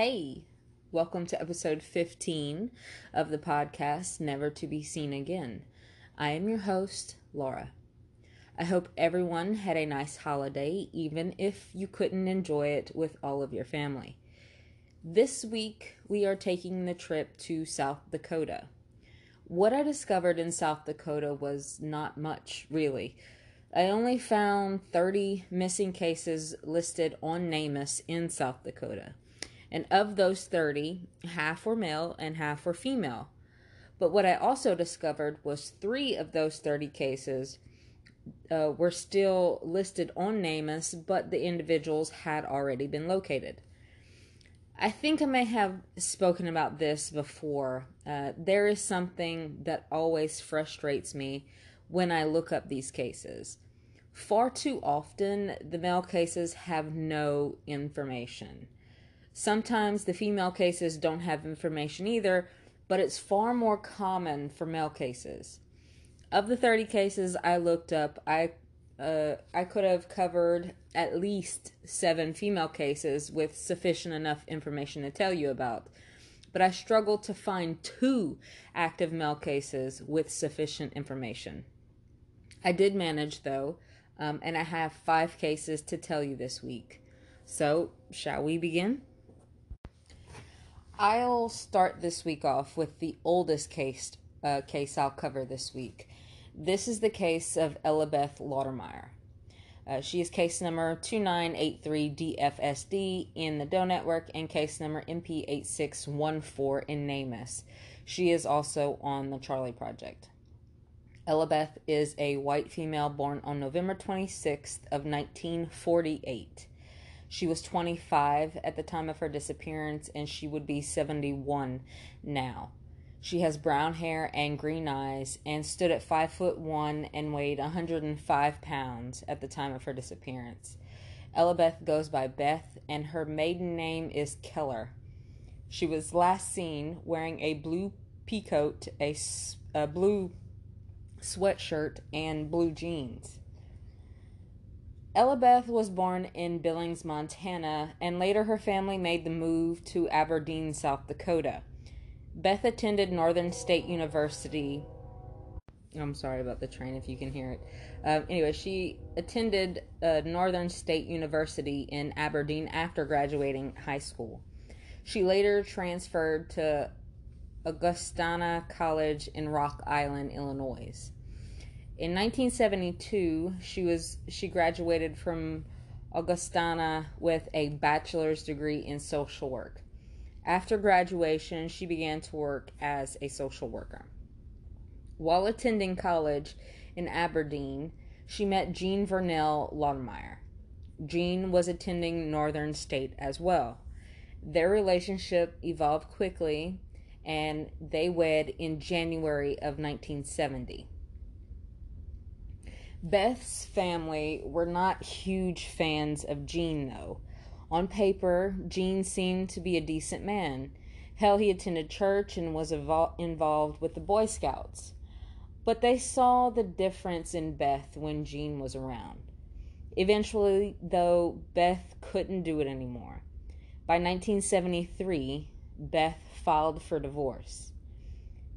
Hey, welcome to episode 15 of the podcast Never to Be Seen Again. I am your host, Laura. I hope everyone had a nice holiday, even if you couldn't enjoy it with all of your family. This week, we are taking the trip to South Dakota. What I discovered in South Dakota was not much, really. I only found 30 missing cases listed on NamUs in South Dakota. And of those 30, half were male and half were female. But what I also discovered was three of those 30 cases uh, were still listed on NamUs, but the individuals had already been located. I think I may have spoken about this before. Uh, there is something that always frustrates me when I look up these cases. Far too often, the male cases have no information. Sometimes the female cases don't have information either, but it's far more common for male cases. Of the 30 cases I looked up, I uh, I could have covered at least seven female cases with sufficient enough information to tell you about. But I struggled to find two active male cases with sufficient information. I did manage, though, um, and I have five cases to tell you this week. So, shall we begin? I'll start this week off with the oldest case uh, case I'll cover this week. This is the case of Ellabeth Laudermeyer. Uh, she is case number 2983DFSD in the Doe Network and case number MP8614 in NamUs. She is also on the Charlie Project. Ellabeth is a white female born on November 26th of 1948. She was 25 at the time of her disappearance and she would be 71 now. She has brown hair and green eyes and stood at 5 foot 1 and weighed 105 pounds at the time of her disappearance. Elabeth goes by Beth and her maiden name is Keller. She was last seen wearing a blue peacoat, a, a blue sweatshirt, and blue jeans. Ellabeth was born in Billings, Montana, and later her family made the move to Aberdeen, South Dakota. Beth attended Northern State University. I'm sorry about the train if you can hear it. Um, anyway, she attended uh, Northern State University in Aberdeen after graduating high school. She later transferred to Augustana College in Rock Island, Illinois. In 1972, she was she graduated from Augustana with a bachelor's degree in social work. After graduation, she began to work as a social worker. While attending college in Aberdeen, she met Jean Vernell Laudermeyer. Jean was attending Northern State as well. Their relationship evolved quickly and they wed in January of 1970. Beth's family were not huge fans of Jean, though. On paper, Jean seemed to be a decent man. Hell, he attended church and was evol- involved with the Boy Scouts. But they saw the difference in Beth when Jean was around. Eventually, though, Beth couldn't do it anymore. By 1973, Beth filed for divorce.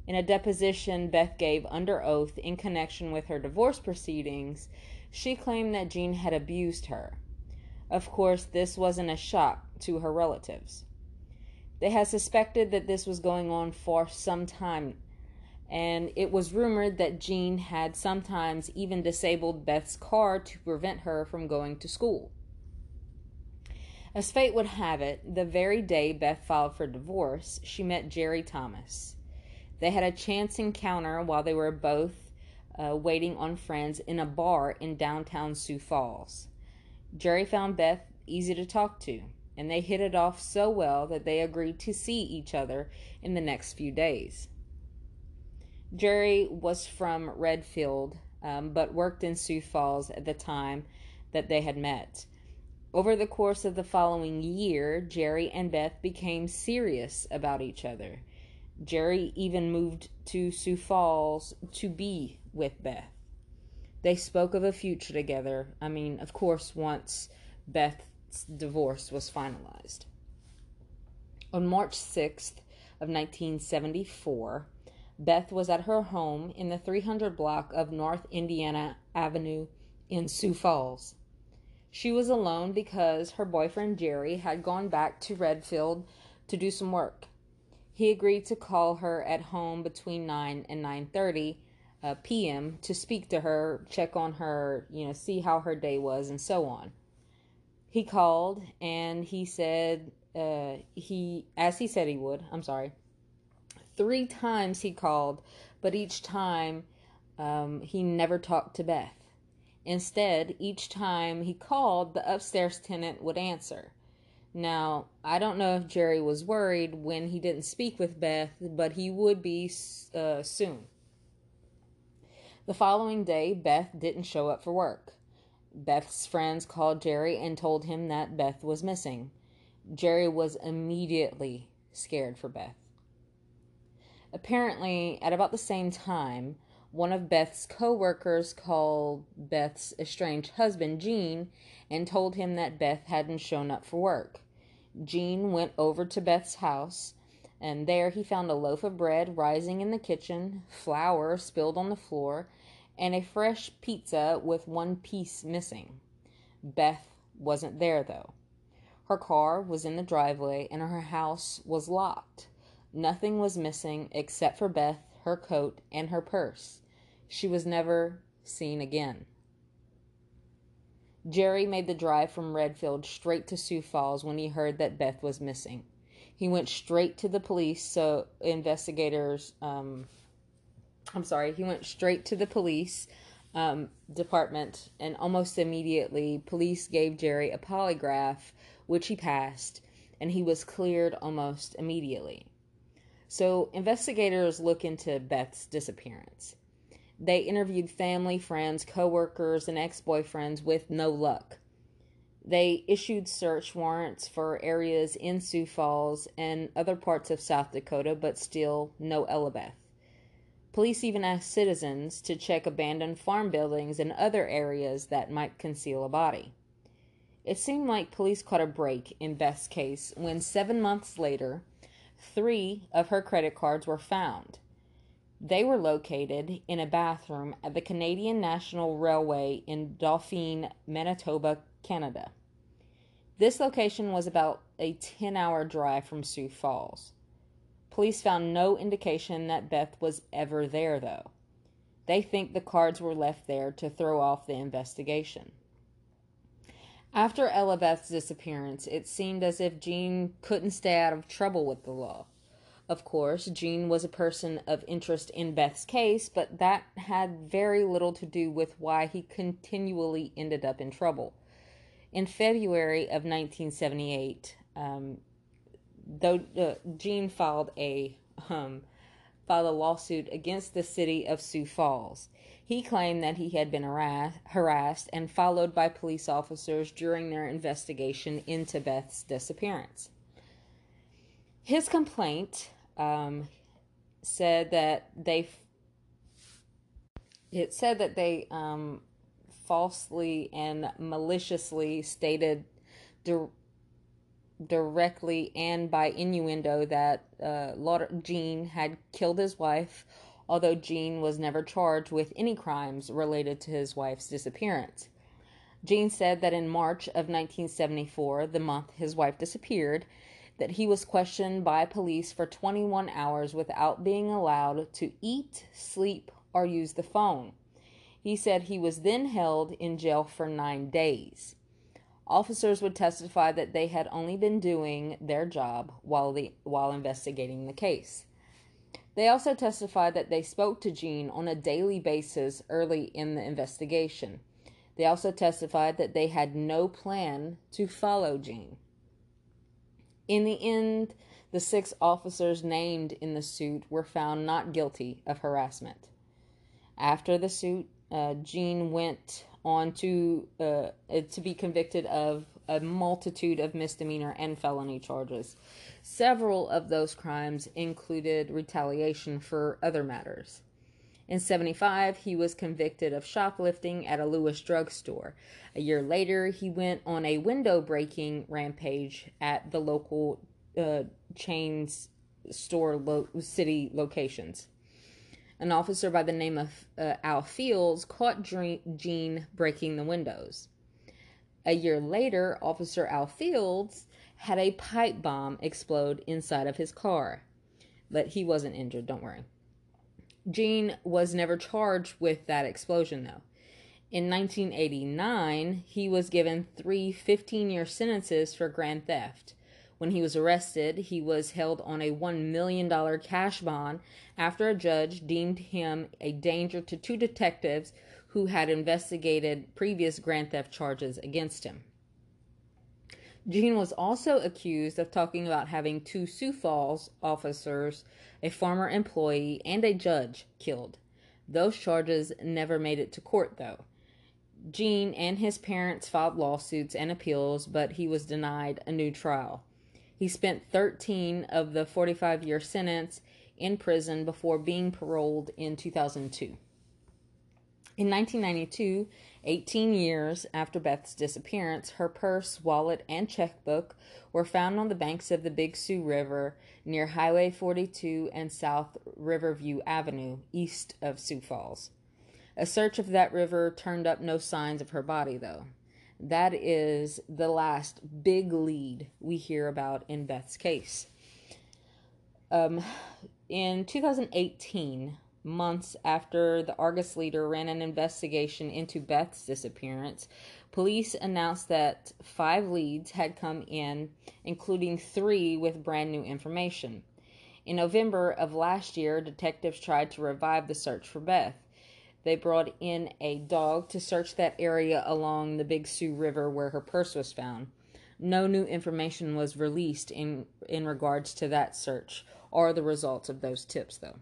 In a deposition Beth gave under oath in connection with her divorce proceedings, she claimed that Jean had abused her. Of course, this wasn't a shock to her relatives. They had suspected that this was going on for some time, and it was rumored that Jean had sometimes even disabled Beth's car to prevent her from going to school. As fate would have it, the very day Beth filed for divorce, she met Jerry Thomas. They had a chance encounter while they were both uh, waiting on friends in a bar in downtown Sioux Falls. Jerry found Beth easy to talk to, and they hit it off so well that they agreed to see each other in the next few days. Jerry was from Redfield, um, but worked in Sioux Falls at the time that they had met. Over the course of the following year, Jerry and Beth became serious about each other. Jerry even moved to Sioux Falls to be with Beth. They spoke of a future together. I mean, of course, once Beth's divorce was finalized. On March 6th of 1974, Beth was at her home in the 300 block of North Indiana Avenue in Sioux Falls. She was alone because her boyfriend Jerry had gone back to Redfield to do some work. He agreed to call her at home between 9 and 9:30 uh, p.m. to speak to her, check on her, you know, see how her day was and so on. He called and he said uh, he as he said he would. I'm sorry. Three times he called, but each time um, he never talked to Beth. Instead, each time he called, the upstairs tenant would answer. Now, I don't know if Jerry was worried when he didn't speak with Beth, but he would be uh, soon. The following day, Beth didn't show up for work. Beth's friends called Jerry and told him that Beth was missing. Jerry was immediately scared for Beth. Apparently, at about the same time, one of Beth's co-workers called Beth's estranged husband, Gene, and told him that Beth hadn't shown up for work. Gene went over to Beth's house, and there he found a loaf of bread rising in the kitchen, flour spilled on the floor, and a fresh pizza with one piece missing. Beth wasn't there, though. Her car was in the driveway, and her house was locked. Nothing was missing except for Beth, her coat, and her purse. She was never seen again. Jerry made the drive from Redfield straight to Sioux Falls when he heard that Beth was missing. He went straight to the police, so investigators, um, I'm sorry, he went straight to the police um, department, and almost immediately, police gave Jerry a polygraph, which he passed, and he was cleared almost immediately. So, investigators look into Beth's disappearance. They interviewed family, friends, coworkers, and ex boyfriends with no luck. They issued search warrants for areas in Sioux Falls and other parts of South Dakota, but still no Elabeth. Police even asked citizens to check abandoned farm buildings and other areas that might conceal a body. It seemed like police caught a break in Beth's case when seven months later, three of her credit cards were found. They were located in a bathroom at the Canadian National Railway in Dauphin, Manitoba, Canada. This location was about a 10 hour drive from Sioux Falls. Police found no indication that Beth was ever there, though. They think the cards were left there to throw off the investigation. After Ella Beth's disappearance, it seemed as if Jean couldn't stay out of trouble with the law. Of course, Jean was a person of interest in Beth's case, but that had very little to do with why he continually ended up in trouble. In February of 1978, um, though uh, Gene filed a um, filed a lawsuit against the city of Sioux Falls. He claimed that he had been harassed and followed by police officers during their investigation into Beth's disappearance. His complaint um, said that they it said that they um, falsely and maliciously stated di- directly and by innuendo that uh, Gene had killed his wife, although Jean was never charged with any crimes related to his wife's disappearance. Jean said that in March of 1974, the month his wife disappeared, that he was questioned by police for 21 hours without being allowed to eat, sleep, or use the phone. He said he was then held in jail for nine days. Officers would testify that they had only been doing their job while, the, while investigating the case. They also testified that they spoke to Gene on a daily basis early in the investigation. They also testified that they had no plan to follow Gene. In the end, the six officers named in the suit were found not guilty of harassment. After the suit, uh, Gene went on to uh, to be convicted of a multitude of misdemeanor and felony charges. Several of those crimes included retaliation for other matters. In 75, he was convicted of shoplifting at a Lewis drugstore. A year later, he went on a window breaking rampage at the local uh, chains store lo- city locations. An officer by the name of uh, Al Fields caught Gene breaking the windows. A year later, Officer Al Fields had a pipe bomb explode inside of his car. But he wasn't injured, don't worry. Gene was never charged with that explosion, though. In 1989, he was given three 15 year sentences for grand theft. When he was arrested, he was held on a $1 million cash bond after a judge deemed him a danger to two detectives who had investigated previous grand theft charges against him. Gene was also accused of talking about having two Sioux Falls officers, a former employee, and a judge killed. Those charges never made it to court, though. Jean and his parents filed lawsuits and appeals, but he was denied a new trial. He spent 13 of the 45 year sentence in prison before being paroled in 2002. In 1992, 18 years after Beth's disappearance, her purse, wallet, and checkbook were found on the banks of the Big Sioux River near Highway 42 and South Riverview Avenue, east of Sioux Falls. A search of that river turned up no signs of her body, though. That is the last big lead we hear about in Beth's case. Um, in 2018, months after the Argus leader ran an investigation into Beth's disappearance, police announced that five leads had come in, including three with brand new information. In November of last year, detectives tried to revive the search for Beth. They brought in a dog to search that area along the Big Sioux River where her purse was found. No new information was released in, in regards to that search or the results of those tips, though.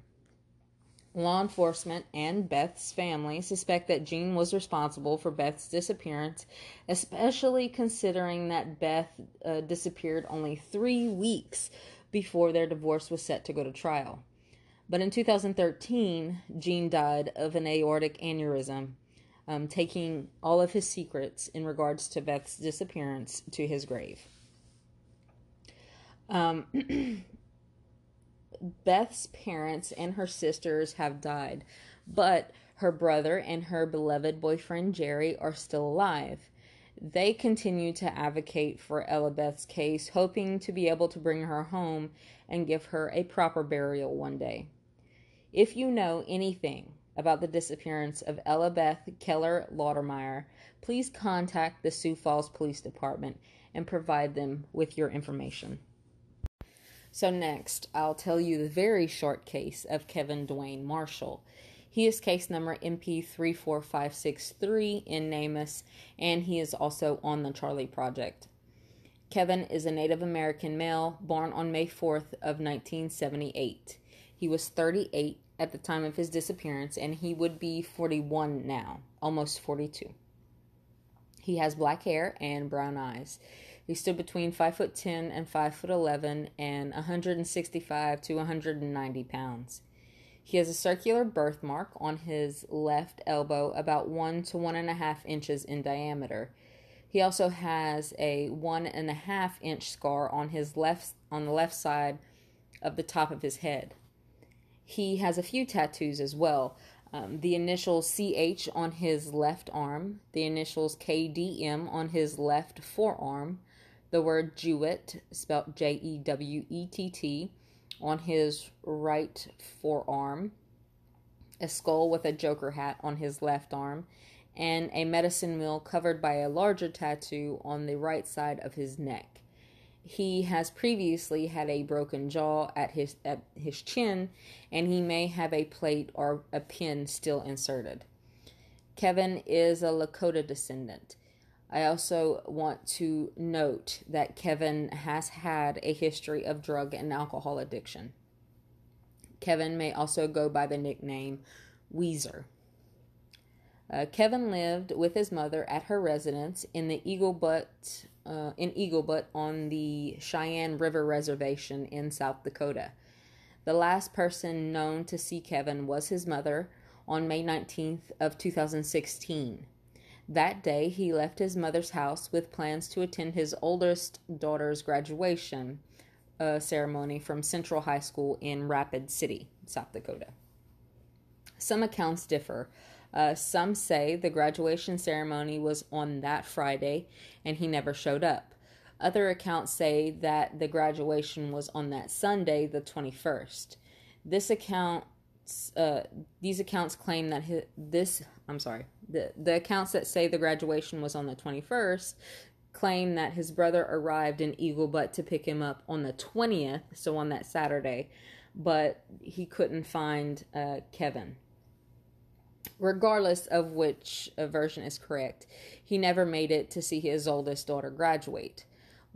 Law enforcement and Beth's family suspect that Gene was responsible for Beth's disappearance, especially considering that Beth uh, disappeared only three weeks before their divorce was set to go to trial. But in 2013, Gene died of an aortic aneurysm, um, taking all of his secrets in regards to Beth's disappearance to his grave. Um, Beth's parents and her sisters have died, but her brother and her beloved boyfriend Jerry are still alive. They continue to advocate for Ella Beth's case, hoping to be able to bring her home and give her a proper burial one day. If you know anything about the disappearance of Ella Beth Keller Laudermeyer, please contact the Sioux Falls Police Department and provide them with your information. So, next, I'll tell you the very short case of Kevin Dwayne Marshall. He is case number MP34563 in NamUs, and he is also on the Charlie Project. Kevin is a Native American male born on May 4th of 1978. He was 38 at the time of his disappearance, and he would be 41 now, almost 42. He has black hair and brown eyes. He stood between 5 foot 10 and 5 foot 11 and 165 to 190 pounds. He has a circular birthmark on his left elbow about 1 to 1.5 inches in diameter. He also has a 1.5 inch scar on his left on the left side of the top of his head. He has a few tattoos as well. Um, the initials CH on his left arm, the initials KDM on his left forearm, the word Jewett, spelled J E W E T T, on his right forearm, a skull with a Joker hat on his left arm, and a medicine wheel covered by a larger tattoo on the right side of his neck. He has previously had a broken jaw at his at his chin, and he may have a plate or a pin still inserted. Kevin is a Lakota descendant. I also want to note that Kevin has had a history of drug and alcohol addiction. Kevin may also go by the nickname Weezer. Uh, Kevin lived with his mother at her residence in the Eagle Butte, uh, in Eagle Butte on the Cheyenne River Reservation in South Dakota. The last person known to see Kevin was his mother on May 19th of 2016. That day, he left his mother's house with plans to attend his oldest daughter's graduation ceremony from Central High School in Rapid City, South Dakota. Some accounts differ. Uh, some say the graduation ceremony was on that Friday and he never showed up. Other accounts say that the graduation was on that Sunday, the 21st. This account, uh, these accounts claim that his, this, I'm sorry, the, the accounts that say the graduation was on the 21st claim that his brother arrived in Eagle Butte to pick him up on the 20th, so on that Saturday, but he couldn't find uh, Kevin. Regardless of which version is correct, he never made it to see his oldest daughter graduate.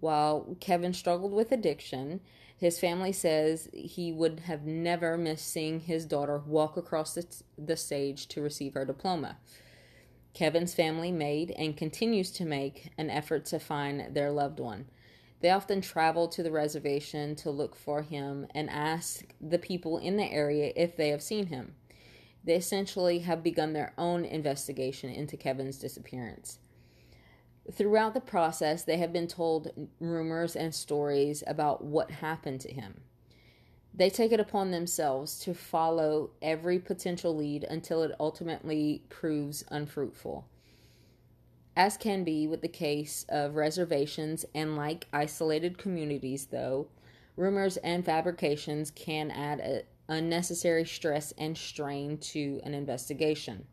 While Kevin struggled with addiction, his family says he would have never missed seeing his daughter walk across the, the stage to receive her diploma. Kevin's family made and continues to make an effort to find their loved one. They often travel to the reservation to look for him and ask the people in the area if they have seen him. They essentially have begun their own investigation into Kevin's disappearance. Throughout the process, they have been told rumors and stories about what happened to him. They take it upon themselves to follow every potential lead until it ultimately proves unfruitful. As can be with the case of reservations and like isolated communities, though, rumors and fabrications can add unnecessary stress and strain to an investigation.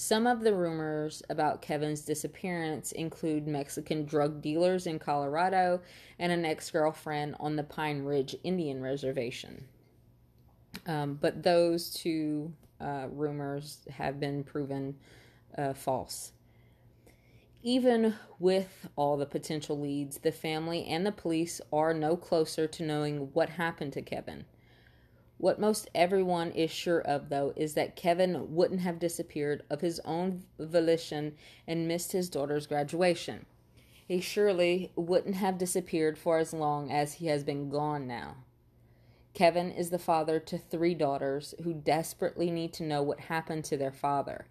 Some of the rumors about Kevin's disappearance include Mexican drug dealers in Colorado and an ex girlfriend on the Pine Ridge Indian Reservation. Um, but those two uh, rumors have been proven uh, false. Even with all the potential leads, the family and the police are no closer to knowing what happened to Kevin. What most everyone is sure of, though, is that Kevin wouldn't have disappeared of his own volition and missed his daughter's graduation. He surely wouldn't have disappeared for as long as he has been gone now. Kevin is the father to three daughters who desperately need to know what happened to their father.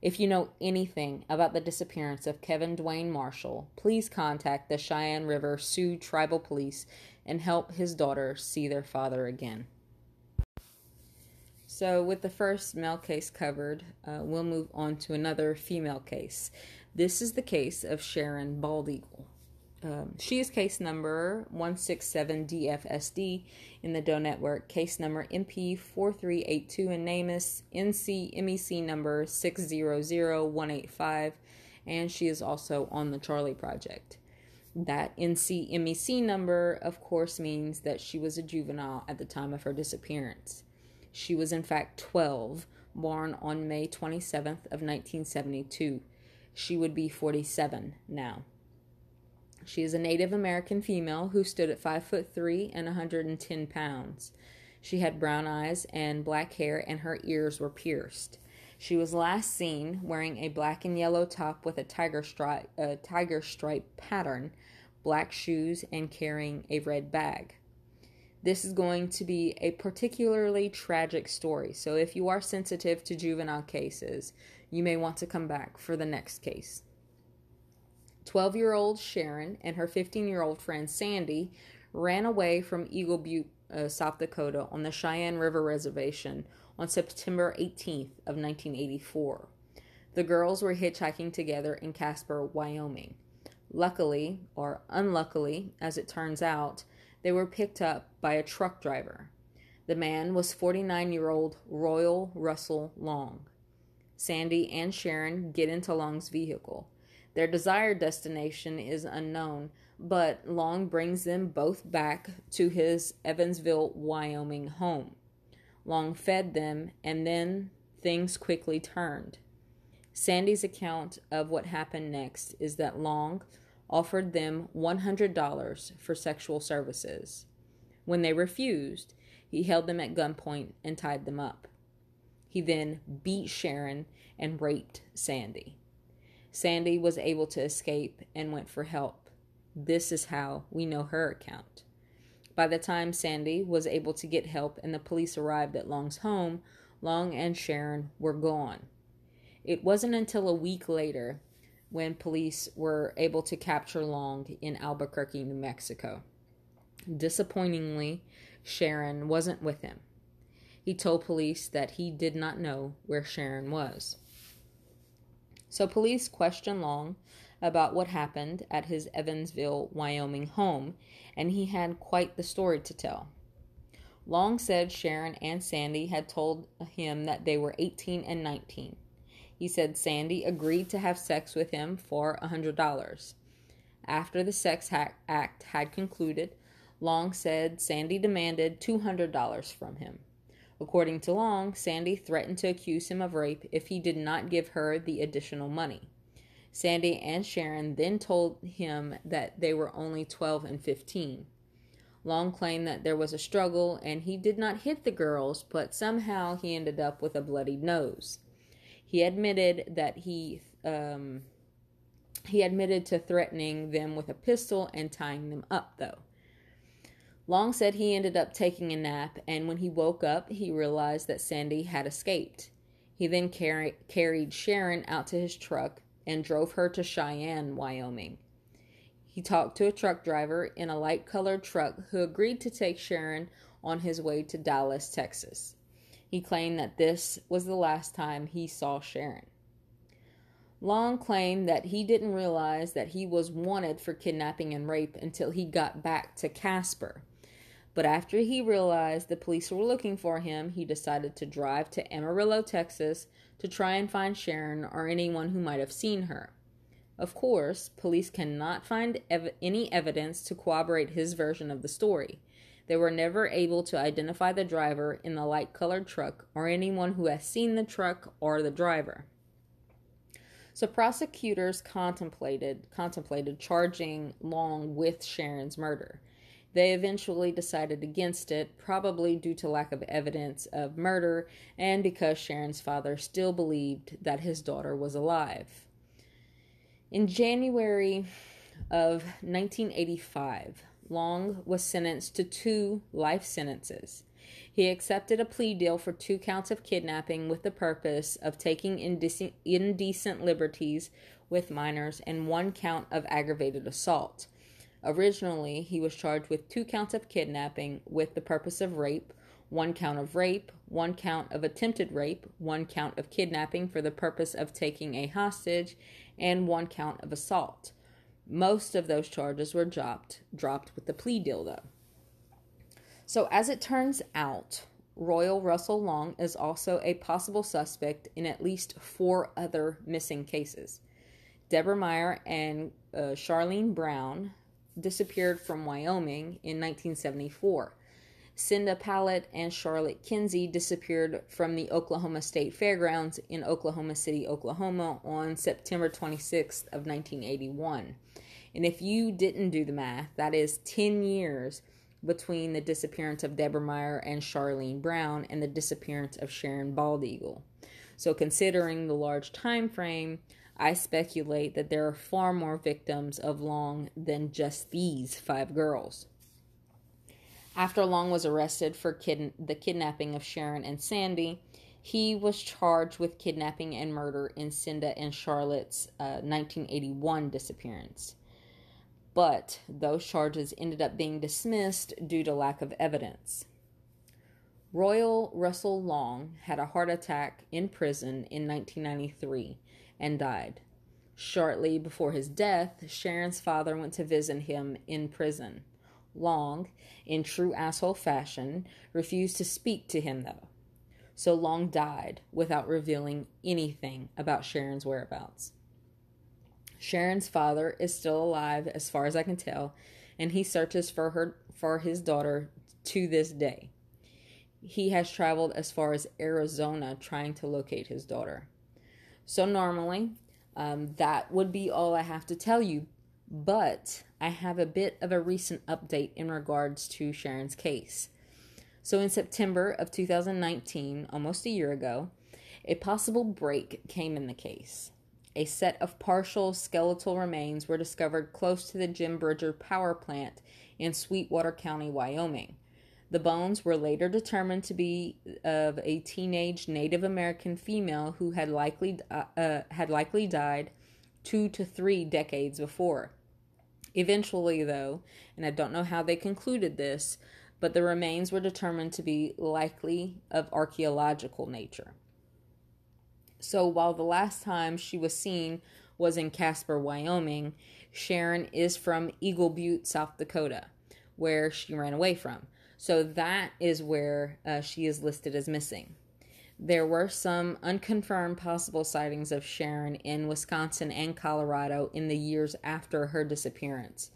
If you know anything about the disappearance of Kevin Dwayne Marshall, please contact the Cheyenne River Sioux Tribal Police and help his daughters see their father again. So, with the first male case covered, uh, we'll move on to another female case. This is the case of Sharon Baldeagle. Um, she is case number 167DFSD in the Doe Network, case number MP4382 and NamUs NC MEC number 600185, and she is also on the Charlie Project. That NC MEC number, of course, means that she was a juvenile at the time of her disappearance. She was in fact 12, born on May 27th of 1972. She would be 47 now. She is a Native American female who stood at 5 foot 3 and 110 pounds. She had brown eyes and black hair and her ears were pierced. She was last seen wearing a black and yellow top with a tiger stripe, a tiger stripe pattern, black shoes, and carrying a red bag this is going to be a particularly tragic story. So if you are sensitive to juvenile cases, you may want to come back for the next case. 12 year old Sharon and her 15 year old friend Sandy ran away from Eagle Butte, uh, South Dakota on the Cheyenne River Reservation on September 18th of 1984. The girls were hitchhiking together in Casper, Wyoming. Luckily, or unluckily, as it turns out, they were picked up by a truck driver. The man was 49 year old Royal Russell Long. Sandy and Sharon get into Long's vehicle. Their desired destination is unknown, but Long brings them both back to his Evansville, Wyoming home. Long fed them, and then things quickly turned. Sandy's account of what happened next is that Long offered them $100 for sexual services. When they refused, he held them at gunpoint and tied them up. He then beat Sharon and raped Sandy. Sandy was able to escape and went for help. This is how we know her account. By the time Sandy was able to get help and the police arrived at Long's home, Long and Sharon were gone. It wasn't until a week later when police were able to capture Long in Albuquerque, New Mexico. Disappointingly, Sharon wasn't with him. He told police that he did not know where Sharon was. So police questioned Long about what happened at his Evansville, Wyoming home, and he had quite the story to tell. Long said Sharon and Sandy had told him that they were 18 and 19. He said Sandy agreed to have sex with him for a $100. After the sex act had concluded, Long said Sandy demanded $200 from him. According to Long, Sandy threatened to accuse him of rape if he did not give her the additional money. Sandy and Sharon then told him that they were only 12 and 15. Long claimed that there was a struggle and he did not hit the girls, but somehow he ended up with a bloodied nose. He admitted that he um, he admitted to threatening them with a pistol and tying them up, though. Long said he ended up taking a nap, and when he woke up, he realized that Sandy had escaped. He then carry, carried Sharon out to his truck and drove her to Cheyenne, Wyoming. He talked to a truck driver in a light colored truck who agreed to take Sharon on his way to Dallas, Texas. He claimed that this was the last time he saw Sharon. Long claimed that he didn't realize that he was wanted for kidnapping and rape until he got back to Casper. But after he realized the police were looking for him, he decided to drive to Amarillo, Texas to try and find Sharon or anyone who might have seen her. Of course, police cannot find ev- any evidence to corroborate his version of the story. They were never able to identify the driver in the light colored truck or anyone who has seen the truck or the driver. So prosecutors contemplated contemplated charging Long with Sharon's murder. They eventually decided against it, probably due to lack of evidence of murder and because Sharon's father still believed that his daughter was alive. In January of 1985, Long was sentenced to two life sentences. He accepted a plea deal for two counts of kidnapping with the purpose of taking indecent, indecent liberties with minors and one count of aggravated assault. Originally, he was charged with two counts of kidnapping with the purpose of rape, one count of rape, one count of attempted rape, one count of kidnapping for the purpose of taking a hostage, and one count of assault. Most of those charges were dropped dropped with the plea deal though. So as it turns out, Royal Russell Long is also a possible suspect in at least four other missing cases. Deborah Meyer and uh, Charlene Brown disappeared from Wyoming in 1974. Cinda Pallett and Charlotte Kinsey disappeared from the Oklahoma State Fairgrounds in Oklahoma City, Oklahoma on September 26th of 1981. And if you didn't do the math, that is 10 years between the disappearance of Deborah Meyer and Charlene Brown and the disappearance of Sharon Bald Eagle. So considering the large time frame, I speculate that there are far more victims of Long than just these five girls. After Long was arrested for the kidnapping of Sharon and Sandy, he was charged with kidnapping and murder in Cinda and Charlotte's uh, 1981 disappearance. But those charges ended up being dismissed due to lack of evidence. Royal Russell Long had a heart attack in prison in 1993 and died. Shortly before his death, Sharon's father went to visit him in prison. Long, in true asshole fashion, refused to speak to him, though. So Long died without revealing anything about Sharon's whereabouts. Sharon's father is still alive, as far as I can tell, and he searches for her for his daughter to this day. He has traveled as far as Arizona trying to locate his daughter. So, normally, um, that would be all I have to tell you. But I have a bit of a recent update in regards to Sharon's case. So, in September of 2019, almost a year ago, a possible break came in the case. A set of partial skeletal remains were discovered close to the Jim Bridger power plant in Sweetwater County, Wyoming. The bones were later determined to be of a teenage Native American female who had likely uh, had likely died two to three decades before. Eventually, though, and I don't know how they concluded this, but the remains were determined to be likely of archaeological nature. So while the last time she was seen was in Casper, Wyoming, Sharon is from Eagle Butte, South Dakota, where she ran away from. So that is where uh, she is listed as missing. There were some unconfirmed possible sightings of Sharon in Wisconsin and Colorado in the years after her disappearance.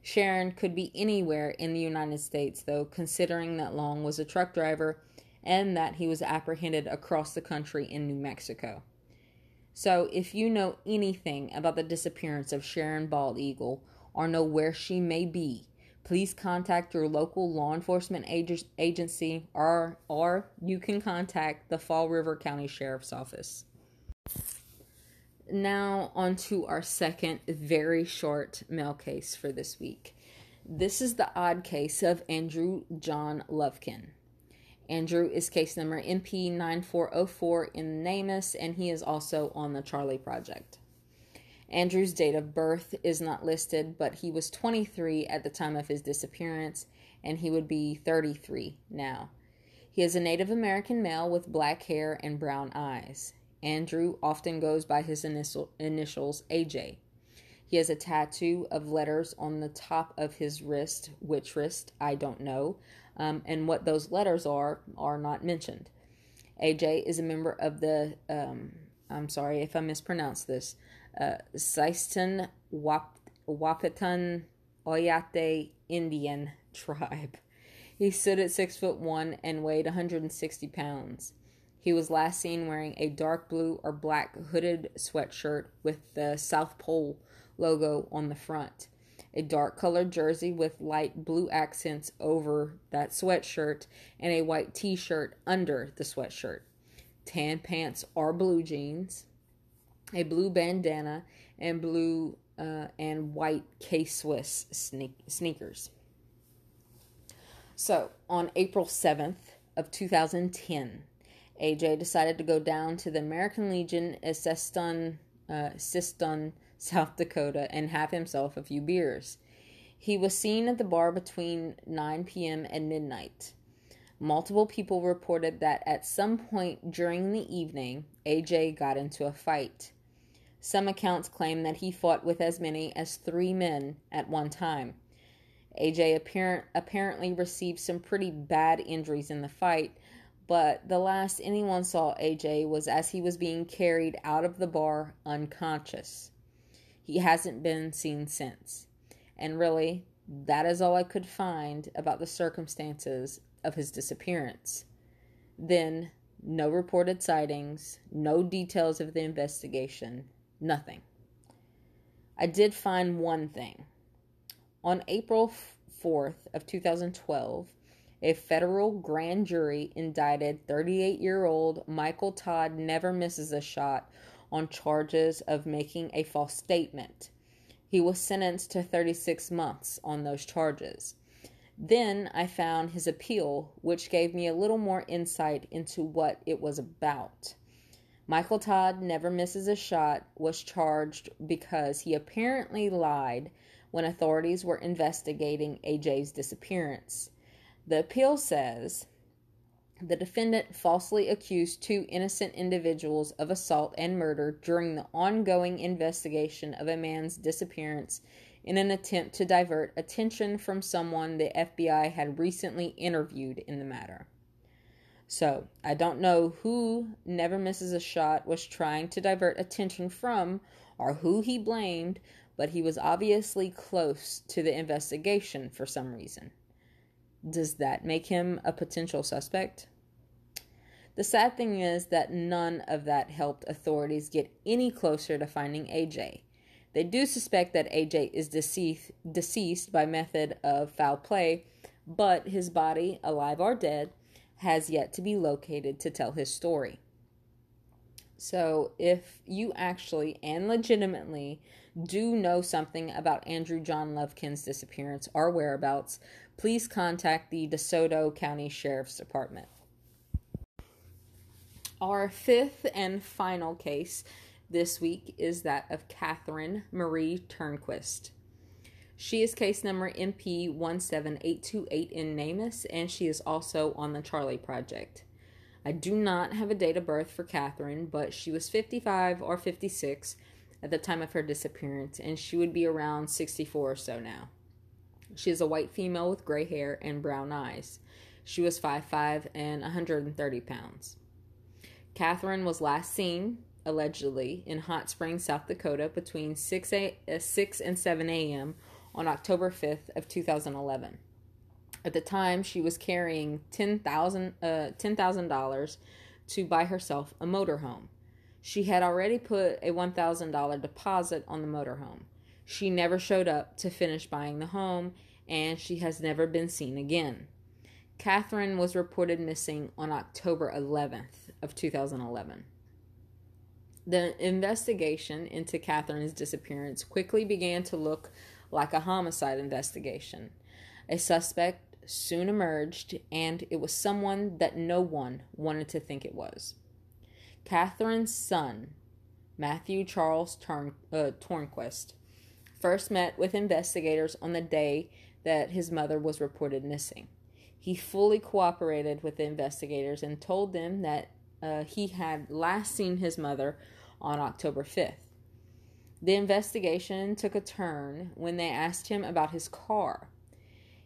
Sharon could be anywhere in the United States, though, considering that Long was a truck driver and that he was apprehended across the country in New Mexico. So, if you know anything about the disappearance of Sharon Bald Eagle or know where she may be, please contact your local law enforcement agency or, or you can contact the Fall River County Sheriff's Office. Now, on to our second very short male case for this week. This is the odd case of Andrew John Lovekin. Andrew is case number MP9404 in NamUs, and he is also on the Charlie Project. Andrew's date of birth is not listed, but he was 23 at the time of his disappearance, and he would be 33 now. He is a Native American male with black hair and brown eyes. Andrew often goes by his initial, initials AJ. He has a tattoo of letters on the top of his wrist. Which wrist? I don't know. Um, and what those letters are are not mentioned. AJ is a member of the, um, I'm sorry if I mispronounce this, uh, Sisseton Wap- Wahpeton Oyate Indian tribe. He stood at six foot one and weighed 160 pounds. He was last seen wearing a dark blue or black hooded sweatshirt with the South Pole logo on the front, a dark colored jersey with light blue accents over that sweatshirt, and a white t shirt under the sweatshirt, tan pants or blue jeans, a blue bandana, and blue uh, and white K Swiss sneak- sneakers. So, on April 7th of 2010, AJ decided to go down to the American Legion at Sisseton, uh, Sisseton, South Dakota, and have himself a few beers. He was seen at the bar between 9 p.m. and midnight. Multiple people reported that at some point during the evening, AJ got into a fight. Some accounts claim that he fought with as many as three men at one time. AJ apparent, apparently received some pretty bad injuries in the fight, but the last anyone saw AJ was as he was being carried out of the bar unconscious. He hasn't been seen since. And really, that is all I could find about the circumstances of his disappearance. Then, no reported sightings, no details of the investigation, nothing. I did find one thing. On April 4th of 2012, a federal grand jury indicted 38 year old Michael Todd never misses a shot on charges of making a false statement. He was sentenced to 36 months on those charges. Then I found his appeal, which gave me a little more insight into what it was about. Michael Todd never misses a shot was charged because he apparently lied when authorities were investigating AJ's disappearance. The appeal says the defendant falsely accused two innocent individuals of assault and murder during the ongoing investigation of a man's disappearance in an attempt to divert attention from someone the FBI had recently interviewed in the matter. So, I don't know who Never Misses a Shot was trying to divert attention from or who he blamed, but he was obviously close to the investigation for some reason. Does that make him a potential suspect? The sad thing is that none of that helped authorities get any closer to finding AJ. They do suspect that AJ is deceased, deceased by method of foul play, but his body, alive or dead, has yet to be located to tell his story. So, if you actually and legitimately do know something about Andrew John Lovekin's disappearance or whereabouts, please contact the DeSoto County Sheriff's Department. Our fifth and final case this week is that of Catherine Marie Turnquist. She is case number MP17828 in NamUs, and she is also on the Charlie Project. I do not have a date of birth for Catherine, but she was 55 or 56 at the time of her disappearance, and she would be around 64 or so now. She is a white female with gray hair and brown eyes. She was 5'5 and 130 pounds. Catherine was last seen, allegedly, in Hot Springs, South Dakota between 6, a, uh, 6 and 7 a.m. on October 5th of 2011. At the time, she was carrying 10,000 uh, $10, to buy herself a motorhome. She had already put a $1,000 deposit on the motorhome. She never showed up to finish buying the home, and she has never been seen again. Catherine was reported missing on October 11th of 2011. The investigation into Catherine's disappearance quickly began to look like a homicide investigation. A suspect soon emerged, and it was someone that no one wanted to think it was. Catherine's son, Matthew Charles uh, Tornquist, first met with investigators on the day that his mother was reported missing. He fully cooperated with the investigators and told them that uh, he had last seen his mother on October 5th. The investigation took a turn when they asked him about his car.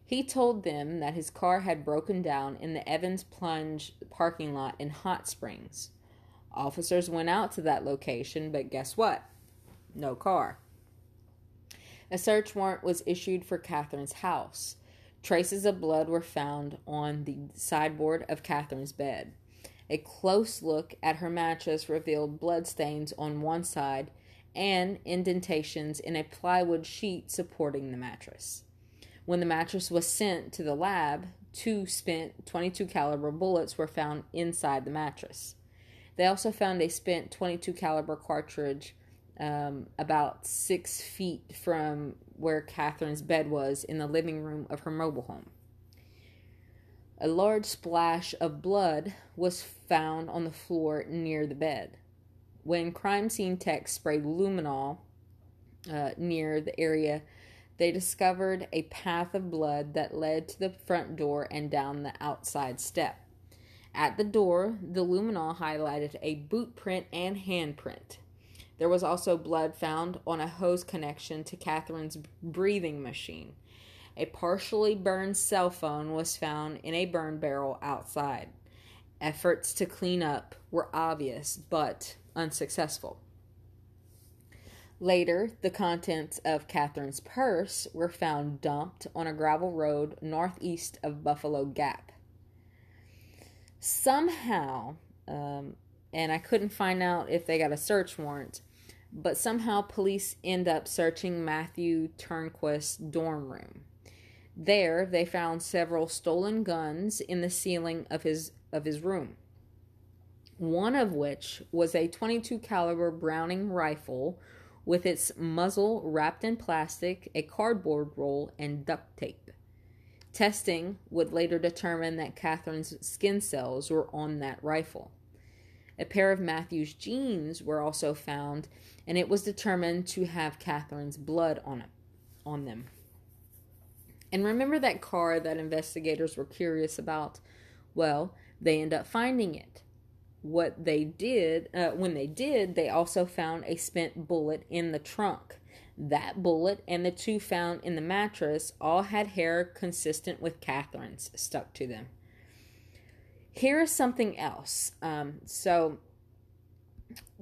He told them that his car had broken down in the Evans Plunge parking lot in Hot Springs. Officers went out to that location, but guess what? No car. A search warrant was issued for Catherine's house. Traces of blood were found on the sideboard of Catherine's bed. A close look at her mattress revealed bloodstains on one side and indentations in a plywood sheet supporting the mattress. When the mattress was sent to the lab, two spent 22 caliber bullets were found inside the mattress. They also found a spent 22 caliber cartridge um, about six feet from where Catherine's bed was in the living room of her mobile home. A large splash of blood was found on the floor near the bed. When crime scene techs sprayed luminol uh, near the area they discovered a path of blood that led to the front door and down the outside step. At the door, the luminol highlighted a boot print and handprint. There was also blood found on a hose connection to Catherine's breathing machine. A partially burned cell phone was found in a burn barrel outside. Efforts to clean up were obvious but unsuccessful. Later, the contents of Catherine's purse were found dumped on a gravel road northeast of Buffalo Gap. Somehow, um, and I couldn't find out if they got a search warrant, but somehow police end up searching Matthew Tornquist's dorm room. There, they found several stolen guns in the ceiling of his of his room. One of which was a 22 caliber Browning rifle with its muzzle wrapped in plastic, a cardboard roll, and duct tape. Testing would later determine that Catherine's skin cells were on that rifle. A pair of Matthew's jeans were also found, and it was determined to have Catherine's blood on it, on them. And remember that car that investigators were curious about? Well, they end up finding it what they did, uh, when they did, they also found a spent bullet in the trunk. That bullet and the two found in the mattress all had hair consistent with Catherine's stuck to them. Here is something else. Um, so,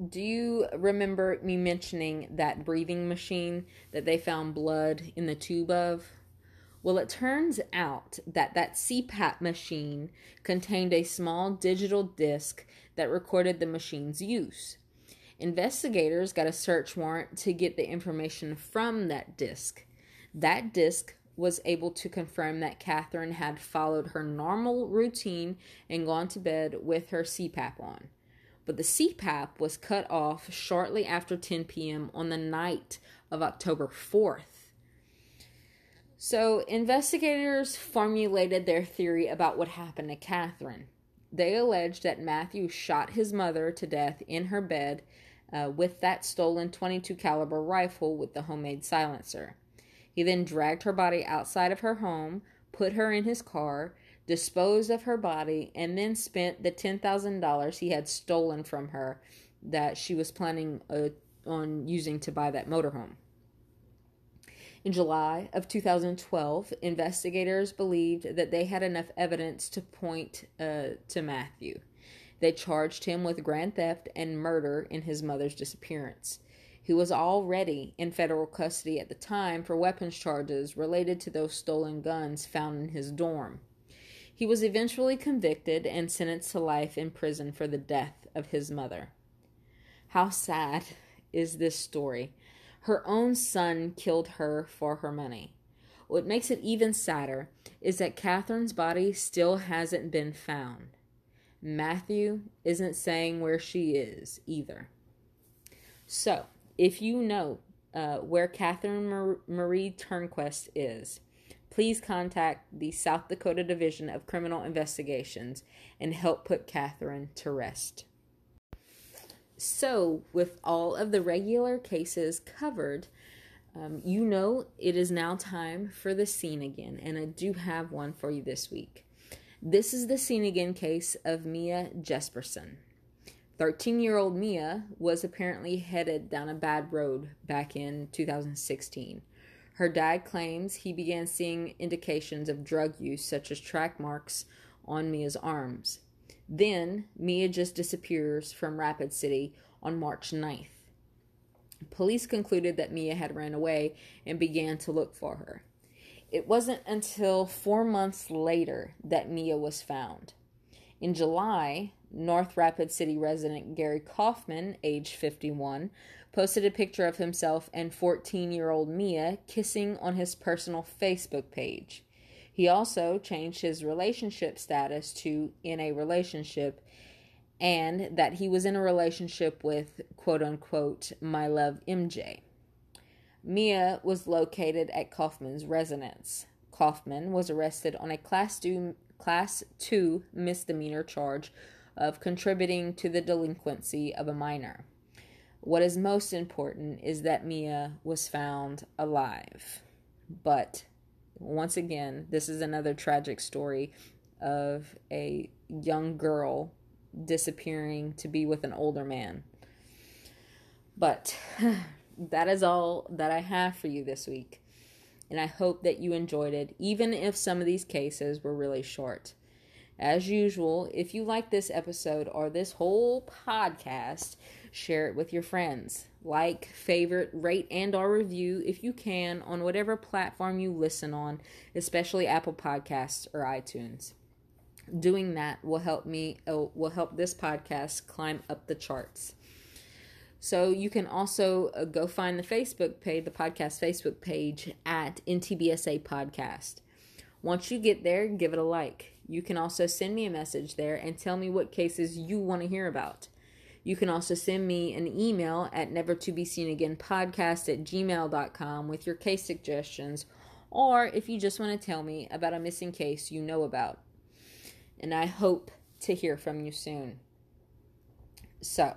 do you remember me mentioning that breathing machine that they found blood in the tube of? Well, it turns out that that CPAP machine contained a small digital disc that recorded the machine's use. Investigators got a search warrant to get the information from that disc. That disc was able to confirm that Catherine had followed her normal routine and gone to bed with her CPAP on. But the CPAP was cut off shortly after 10 p.m. on the night of October 4th. So, investigators formulated their theory about what happened to Catherine. They alleged that Matthew shot his mother to death in her bed uh, with that stolen 22 caliber rifle with the homemade silencer. He then dragged her body outside of her home, put her in his car, disposed of her body, and then spent the $10,000 he had stolen from her that she was planning uh, on using to buy that motorhome. In July of 2012, investigators believed that they had enough evidence to point uh, to Matthew. They charged him with grand theft and murder in his mother's disappearance. He was already in federal custody at the time for weapons charges related to those stolen guns found in his dorm. He was eventually convicted and sentenced to life in prison for the death of his mother. How sad is this story? Her own son killed her for her money. What makes it even sadder is that Catherine's body still hasn't been found. Matthew isn't saying where she is either. So, if you know uh, where Catherine Mar- Marie Tornquist is, please contact the South Dakota Division of Criminal Investigations and help put Catherine to rest. So, with all of the regular cases covered, um, you know it is now time for the seen again, and I do have one for you this week. This is the seen again case of Mia Jesperson. 13 year old Mia was apparently headed down a bad road back in 2016. Her dad claims he began seeing indications of drug use, such as track marks on Mia's arms. Then, Mia just disappears from Rapid City on March 9th. Police concluded that Mia had ran away and began to look for her. It wasn't until four months later that Mia was found. In July, North Rapid City resident Gary Kaufman, age 51, posted a picture of himself and 14 year old Mia kissing on his personal Facebook page. He also changed his relationship status to in a relationship and that he was in a relationship with quote unquote my love MJ. Mia was located at Kaufman's residence. Kaufman was arrested on a class 2 class 2 misdemeanor charge of contributing to the delinquency of a minor. What is most important is that Mia was found alive. But once again, this is another tragic story of a young girl disappearing to be with an older man. But that is all that I have for you this week. And I hope that you enjoyed it, even if some of these cases were really short. As usual, if you like this episode or this whole podcast, share it with your friends like favorite rate and or review if you can on whatever platform you listen on especially apple podcasts or itunes. Doing that will help me uh, will help this podcast climb up the charts. So you can also uh, go find the facebook page the podcast facebook page at ntbsa podcast. Once you get there give it a like. You can also send me a message there and tell me what cases you want to hear about you can also send me an email at never to be seen again podcast at gmail.com with your case suggestions or if you just want to tell me about a missing case you know about. And I hope to hear from you soon. So,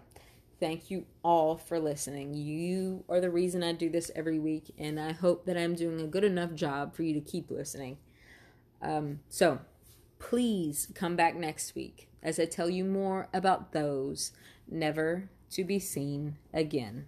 thank you all for listening. You are the reason I do this every week, and I hope that I'm doing a good enough job for you to keep listening. Um, so, please come back next week as I tell you more about those never to be seen again.